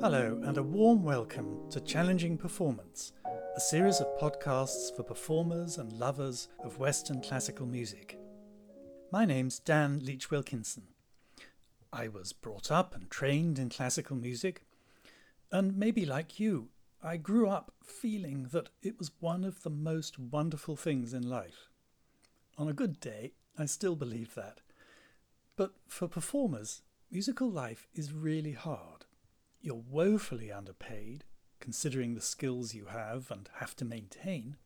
Hello, and a warm welcome to Challenging Performance, a series of podcasts for performers and lovers of Western classical music. My name's Dan Leech-Wilkinson. I was brought up and trained in classical music, and maybe like you, I grew up feeling that it was one of the most wonderful things in life. On a good day, I still believe that. But for performers, musical life is really hard. You're woefully underpaid, considering the skills you have and have to maintain.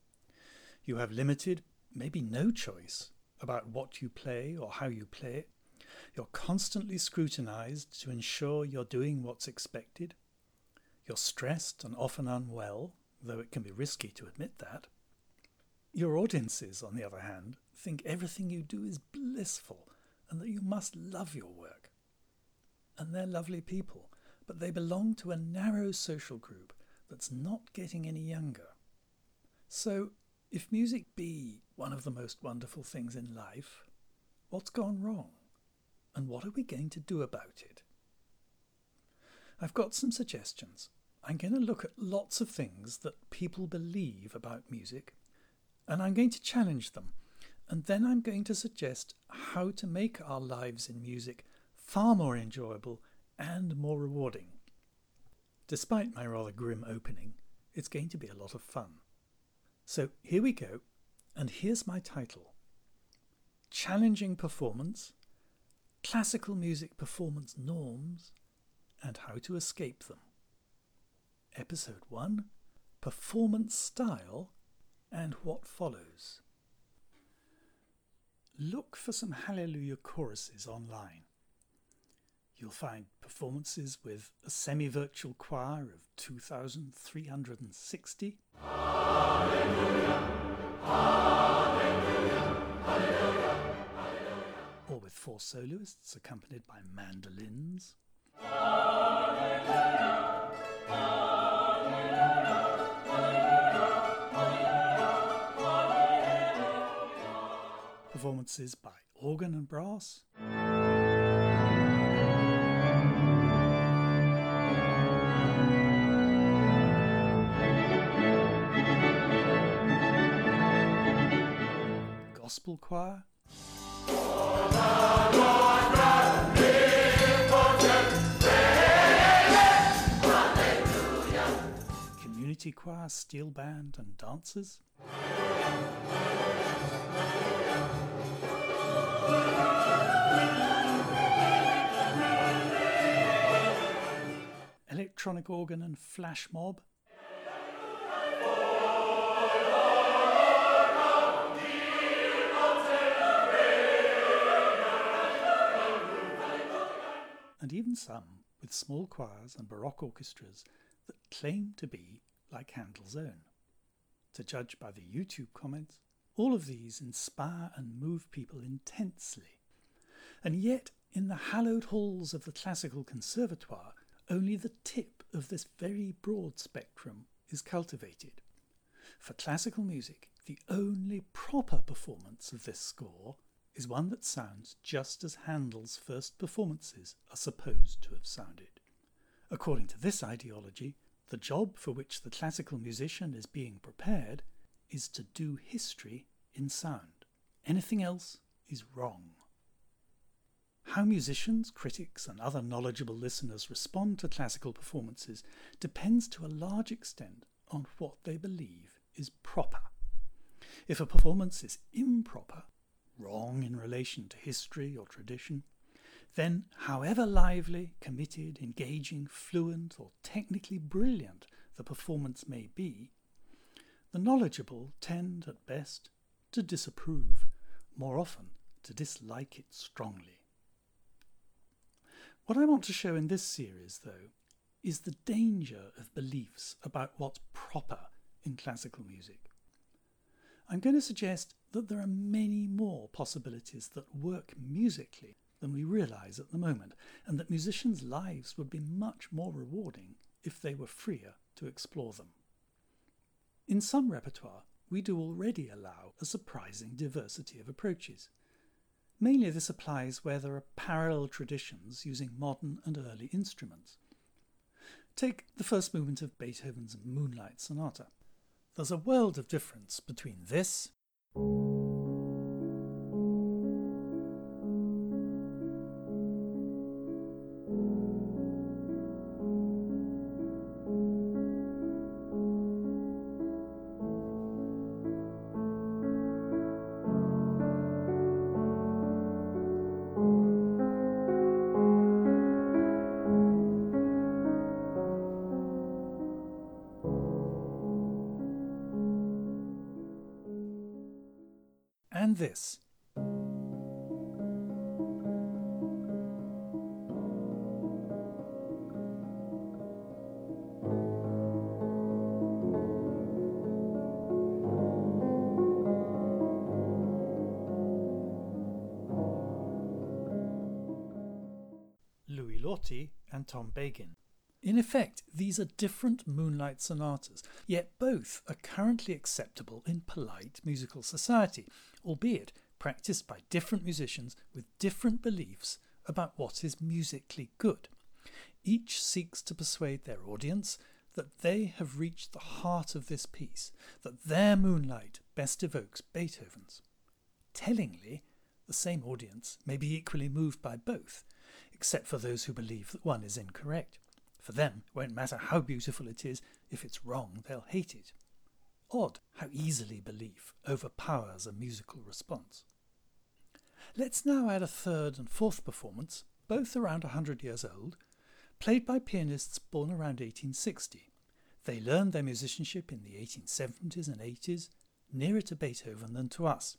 You have limited, maybe no choice about what you play or how you play it. You're constantly scrutinized to ensure you're doing what's expected. You're stressed and often unwell, though it can be risky to admit that. Your audiences, on the other hand, think everything you do is blissful and that you must love your work. And they're lovely people but they belong to a narrow social group that's not getting any younger. So, if music be one of the most wonderful things in life, what's gone wrong? And what are we going to do about it? I've got some suggestions. I'm going to look at lots of things that people believe about music, and I'm going to challenge them. And then I'm going to suggest how to make our lives in music far more enjoyable and more rewarding. Despite my rather grim opening, it's going to be a lot of fun. So here we go, and here's my title Challenging Performance, Classical Music Performance Norms, and How to Escape Them. Episode 1 Performance Style and What Follows. Look for some Hallelujah choruses online. You'll find performances with a semi virtual choir of 2,360. Or with four soloists accompanied by mandolins. Performances by organ and brass. Gospel choir. Community choir, steel band, and dancers. Electronic organ and flash mob. Even some with small choirs and baroque orchestras that claim to be like Handel's own. To judge by the YouTube comments, all of these inspire and move people intensely. And yet, in the hallowed halls of the Classical Conservatoire, only the tip of this very broad spectrum is cultivated. For classical music, the only proper performance of this score is one that sounds just as Handel's first performances are supposed to have sounded. According to this ideology, the job for which the classical musician is being prepared is to do history in sound. Anything else is wrong. How musicians, critics, and other knowledgeable listeners respond to classical performances depends to a large extent on what they believe is proper. If a performance is improper, wrong in relation to history or tradition, then, however lively, committed, engaging, fluent, or technically brilliant the performance may be, the knowledgeable tend, at best, to disapprove, more often to dislike it strongly. What I want to show in this series, though, is the danger of beliefs about what's proper in classical music. I'm going to suggest that there are many more possibilities that work musically than we realize at the moment, and that musicians' lives would be much more rewarding if they were freer to explore them. In some repertoire, we do already allow a surprising diversity of approaches. Mainly this applies where there are parallel traditions using modern and early instruments. Take the first movement of Beethoven's Moonlight Sonata. There's a world of difference between this you and this. Louis Lortie and Tom Beghin. In effect, these are different moonlight sonatas, yet both are currently acceptable in polite musical society, albeit practiced by different musicians with different beliefs about what is musically good. Each seeks to persuade their audience that they have reached the heart of this piece, that their moonlight best evokes Beethoven's. Tellingly, the same audience may be equally moved by both, except for those who believe that one is incorrect. For them, it won't matter how beautiful it is, if it's wrong, they'll hate it. Odd how easily belief overpowers a musical response. Let's now add a third and fourth performance, both around a hundred years old, played by pianists born around 1860. They learned their musicianship in the 1870s and 80s, nearer to Beethoven than to us.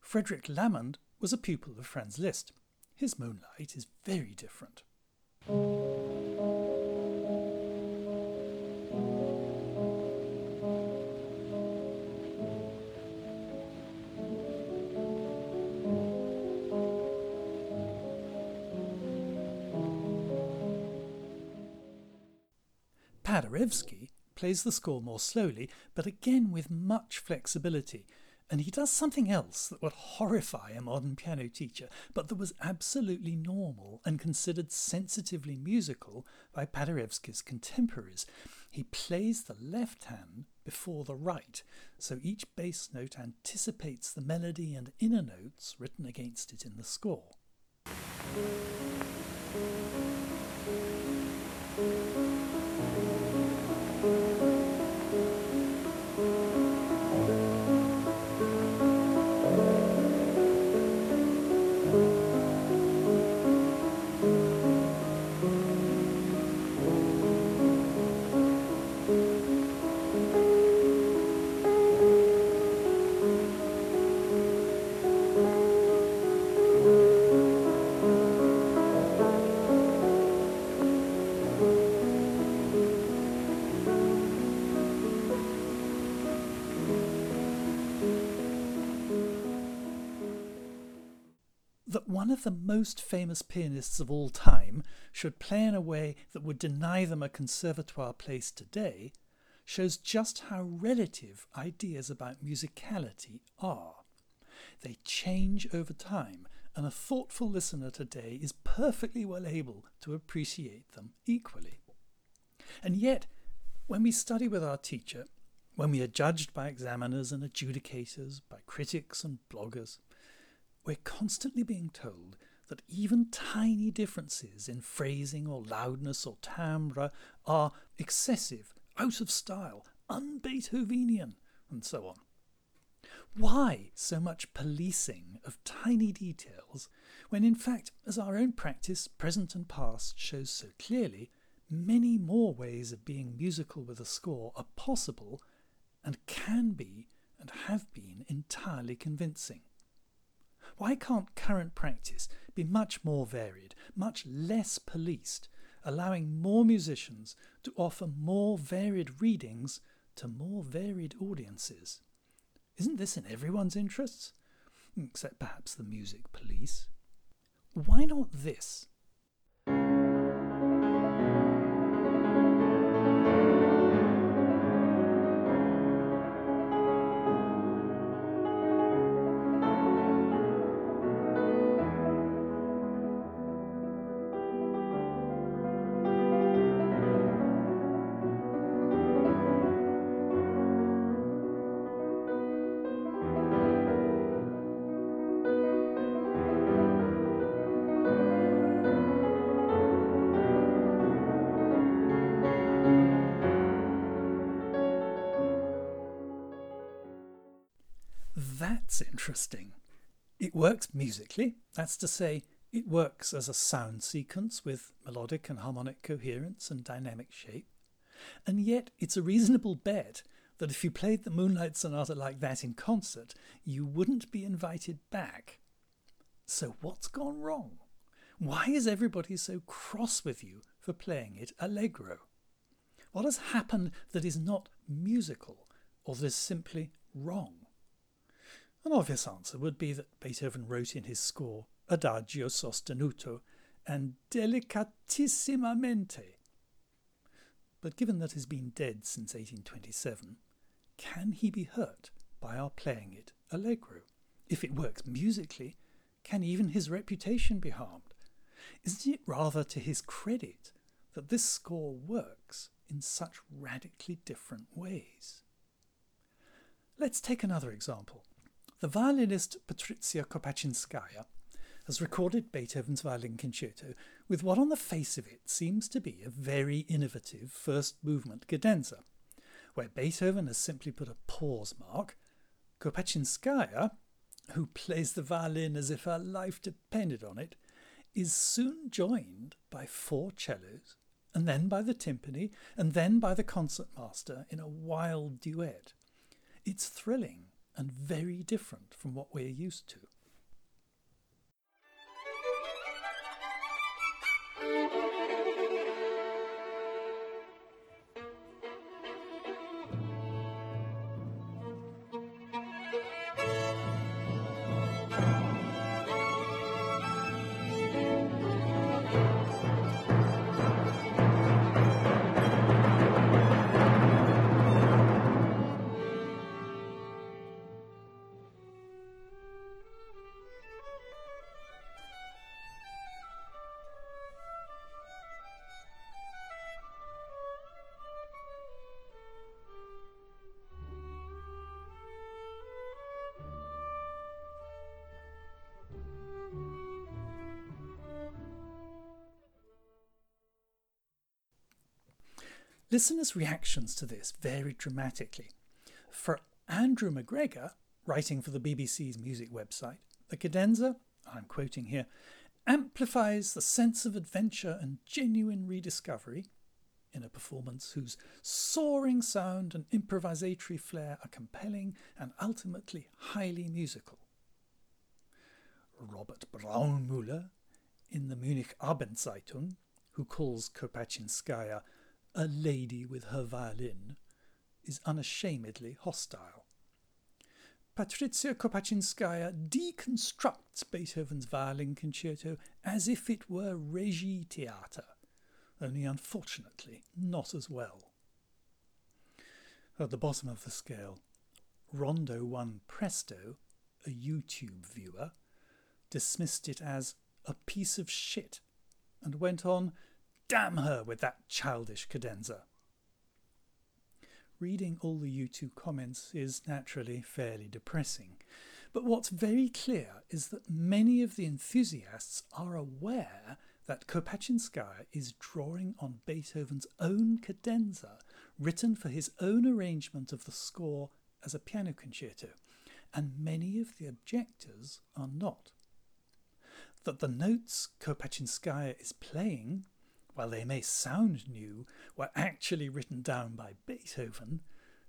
Frederic Lamond was a pupil of Franz Liszt. His Moonlight is very different. Paderewski plays the score more slowly, but again with much flexibility, and he does something else that would horrify a modern piano teacher, but that was absolutely normal and considered sensitively musical by Paderewski's contemporaries. He plays the left hand before the right, so each bass note anticipates the melody and inner notes written against it in the score. One of the most famous pianists of all time should play in a way that would deny them a conservatoire place today shows just how relative ideas about musicality are. They change over time, and a thoughtful listener today is perfectly well able to appreciate them equally. And yet, when we study with our teacher, when we are judged by examiners and adjudicators, by critics and bloggers, we're constantly being told that even tiny differences in phrasing or loudness or timbre are excessive, out of style, un-Beethovenian, and so on. Why so much policing of tiny details when, in fact, as our own practice, present and past, shows so clearly, many more ways of being musical with a score are possible and can be and have been entirely convincing? Why can't current practice be much more varied, much less policed, allowing more musicians to offer more varied readings to more varied audiences? Isn't this in everyone's interests? Hmm, except perhaps the music police. Why not this? That's interesting. It works musically, that's to say, it works as a sound sequence with melodic and harmonic coherence and dynamic shape. And yet, it's a reasonable bet that if you played the Moonlight Sonata like that in concert, you wouldn't be invited back. So, what's gone wrong? Why is everybody so cross with you for playing it allegro? What has happened that is not musical or that is simply wrong? An obvious answer would be that Beethoven wrote in his score adagio sostenuto and delicatissimamente. But given that he's been dead since 1827, can he be hurt by our playing it allegro? If it works musically, can even his reputation be harmed? Isn't it rather to his credit that this score works in such radically different ways? Let's take another example. The violinist Patricia Kopatchinskaja has recorded Beethoven's violin concerto with what on the face of it seems to be a very innovative first movement cadenza. Where Beethoven has simply put a pause mark, Kopatchinskaja, who plays the violin as if her life depended on it, is soon joined by four cellos, and then by the timpani, and then by the concertmaster in a wild duet. It's thrilling and very different from what we're used to. Listeners' reactions to this varied dramatically. For Andrew McGregor, writing for the BBC's music website, the cadenza, I'm quoting here, amplifies the sense of adventure and genuine rediscovery in a performance whose soaring sound and improvisatory flair are compelling and ultimately highly musical. Robert Braunmüller, in the Munich Abendzeitung, who calls Kopatchinskaja a lady with her violin, is unashamedly hostile. Patricia Kopatchinskaja deconstructs Beethoven's violin concerto as if it were Regie Theatre, only unfortunately not as well. At the bottom of the scale, Rondo 1 Presto, a YouTube viewer, dismissed it as a piece of shit and went on Damn her with that childish cadenza. Reading all the YouTube comments is naturally fairly depressing, but what's very clear is that many of the enthusiasts are aware that Kopatchinskaja is drawing on Beethoven's own cadenza, written for his own arrangement of the score as a piano concerto, and many of the objectors are not. That the notes Kopatchinskaja is playing while they may sound new, were actually written down by Beethoven,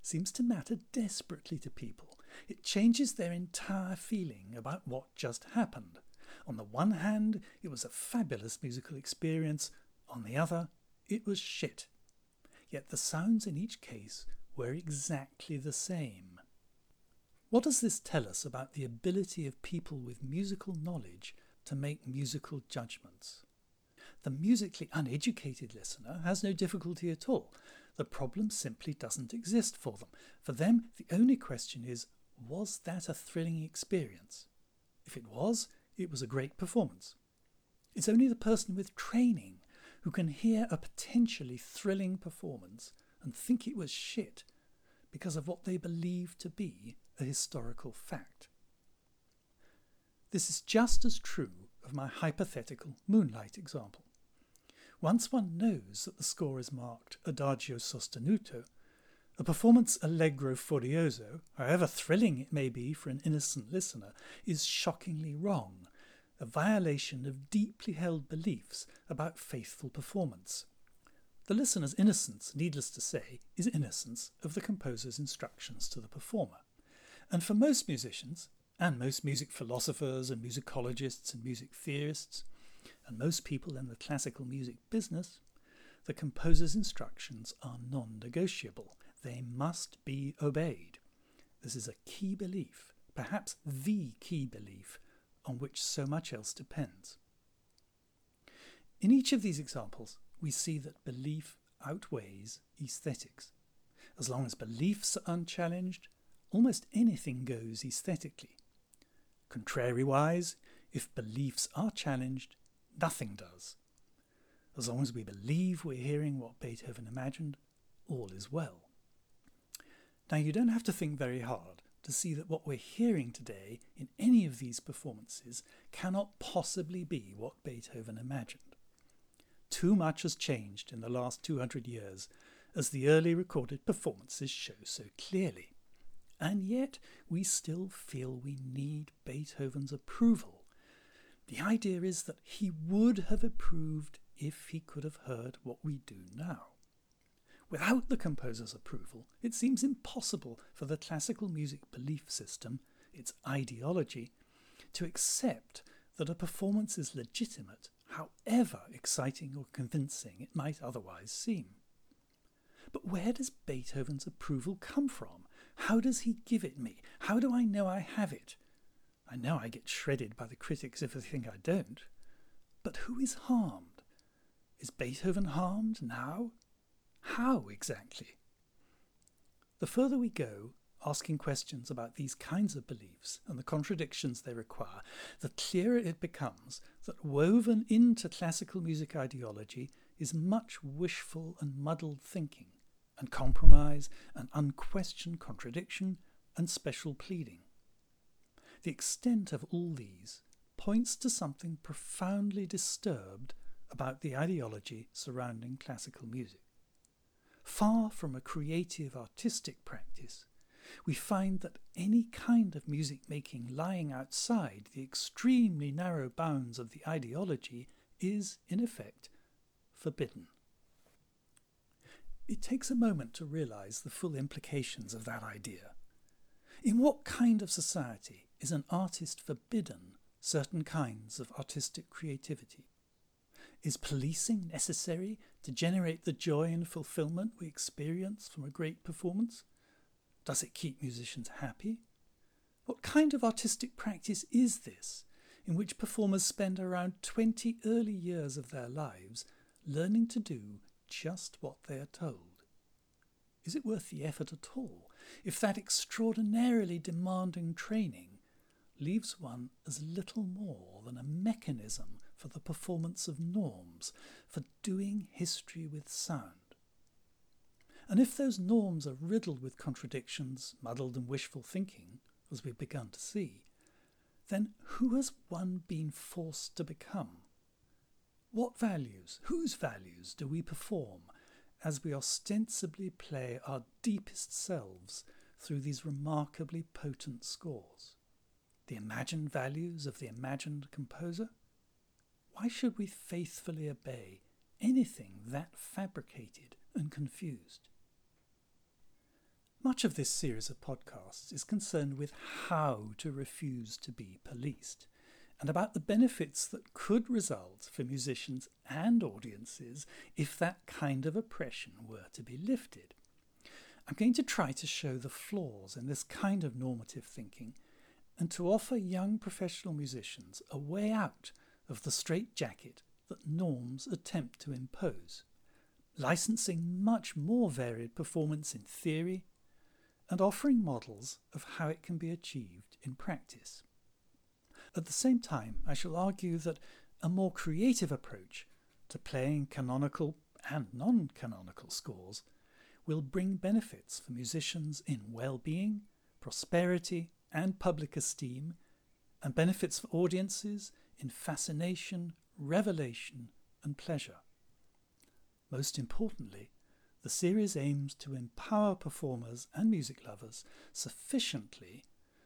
seems to matter desperately to people. It changes their entire feeling about what just happened. On the one hand, it was a fabulous musical experience, on the other, it was shit. Yet the sounds in each case were exactly the same. What does this tell us about the ability of people with musical knowledge to make musical judgments? The musically uneducated listener has no difficulty at all. The problem simply doesn't exist for them. For them, the only question is was that a thrilling experience? If it was, it was a great performance. It's only the person with training who can hear a potentially thrilling performance and think it was shit because of what they believe to be a historical fact. This is just as true of my hypothetical moonlight example. Once one knows that the score is marked Adagio sostenuto, A performance allegro furioso, however thrilling it may be for an innocent listener, is shockingly wrong, a violation of deeply held beliefs about faithful performance. The listener's innocence, needless to say, is innocence of the composer's instructions to the performer. And for most musicians, and most music philosophers and musicologists and music theorists, and most people in the classical music business, the composer's instructions are non negotiable they must be obeyed. This is a key belief, perhaps the key belief, on which so much else depends. In each of these examples, we see that belief outweighs aesthetics. As long as beliefs are unchallenged, almost anything goes aesthetically. Contrariwise, if beliefs are challenged, nothing does. As long as we believe we're hearing what Beethoven imagined, all is well. Now, you don't have to think very hard to see that what we're hearing today in any of these performances cannot possibly be what Beethoven imagined. Too much has changed in the last 200 years, as the early recorded performances show so clearly. And yet, we still feel we need Beethoven's approval. The idea is that he would have approved if he could have heard what we do now. Without the composer's approval, it seems impossible for the classical music belief system, its ideology, to accept that a performance is legitimate, however exciting or convincing it might otherwise seem. But where does Beethoven's approval come from? How does he give it me? How do I know I have it? I know I get shredded by the critics if they think I don't. But who is harmed? Is Beethoven harmed now? How exactly? The further we go, asking questions about these kinds of beliefs and the contradictions they require, the clearer it becomes that woven into classical music ideology is much wishful and muddled thinking, and compromise and unquestioned contradiction and special pleading. The extent of all these points to something profoundly disturbed about the ideology surrounding classical music. Far from a creative artistic practice, we find that any kind of music making lying outside the extremely narrow bounds of the ideology is, in effect, forbidden. It takes a moment to realize the full implications of that idea. In what kind of society is an artist forbidden certain kinds of artistic creativity? Is policing necessary to generate the joy and fulfillment we experience from a great performance? Does it keep musicians happy? What kind of artistic practice is this, in which performers spend around 20 early years of their lives learning to do just what they are told? Is it worth the effort at all if that extraordinarily demanding training leaves one as little more than a mechanism for the performance of norms, for doing history with sound. And if those norms are riddled with contradictions, muddled and wishful thinking, as we've begun to see, then who has one been forced to become? What values, whose values, do we perform as we ostensibly play our deepest selves through these remarkably potent scores? The imagined values of the imagined composer? Why should we faithfully obey anything that fabricated and confused? Much of this series of podcasts is concerned with how to refuse to be policed and about the benefits that could result for musicians and audiences if that kind of oppression were to be lifted. I'm going to try to show the flaws in this kind of normative thinking and to offer young professional musicians a way out of the straitjacket that norms attempt to impose, licensing much more varied performance in theory and offering models of how it can be achieved in practice. At the same time, I shall argue that a more creative approach to playing canonical and non canonical scores will bring benefits for musicians in well being, prosperity, and public esteem, and benefits for audiences in fascination, revelation, and pleasure. Most importantly, the series aims to empower performers and music lovers sufficiently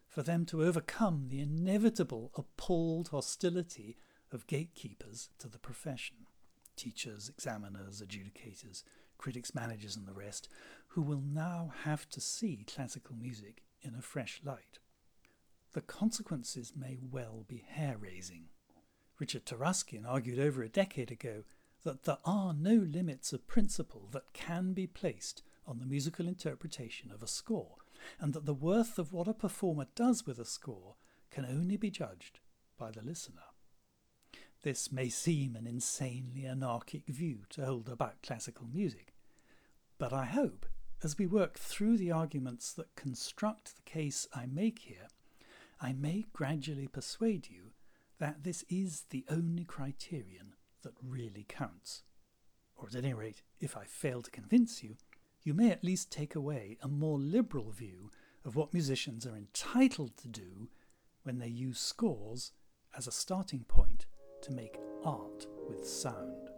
for them to overcome the inevitable appalled hostility of gatekeepers to the profession teachers, examiners, adjudicators, critics, managers, and the rest who will now have to see classical music in a fresh light. The consequences may well be hair raising. Richard Taruskin argued over a decade ago that there are no limits of principle that can be placed on the musical interpretation of a score, and that the worth of what a performer does with a score can only be judged by the listener. This may seem an insanely anarchic view to hold about classical music, but I hope, as we work through the arguments that construct the case I make here, I may gradually persuade you that this is the only criterion that really counts. Or at any rate, if I fail to convince you, you may at least take away a more liberal view of what musicians are entitled to do when they use scores as a starting point to make art with sound.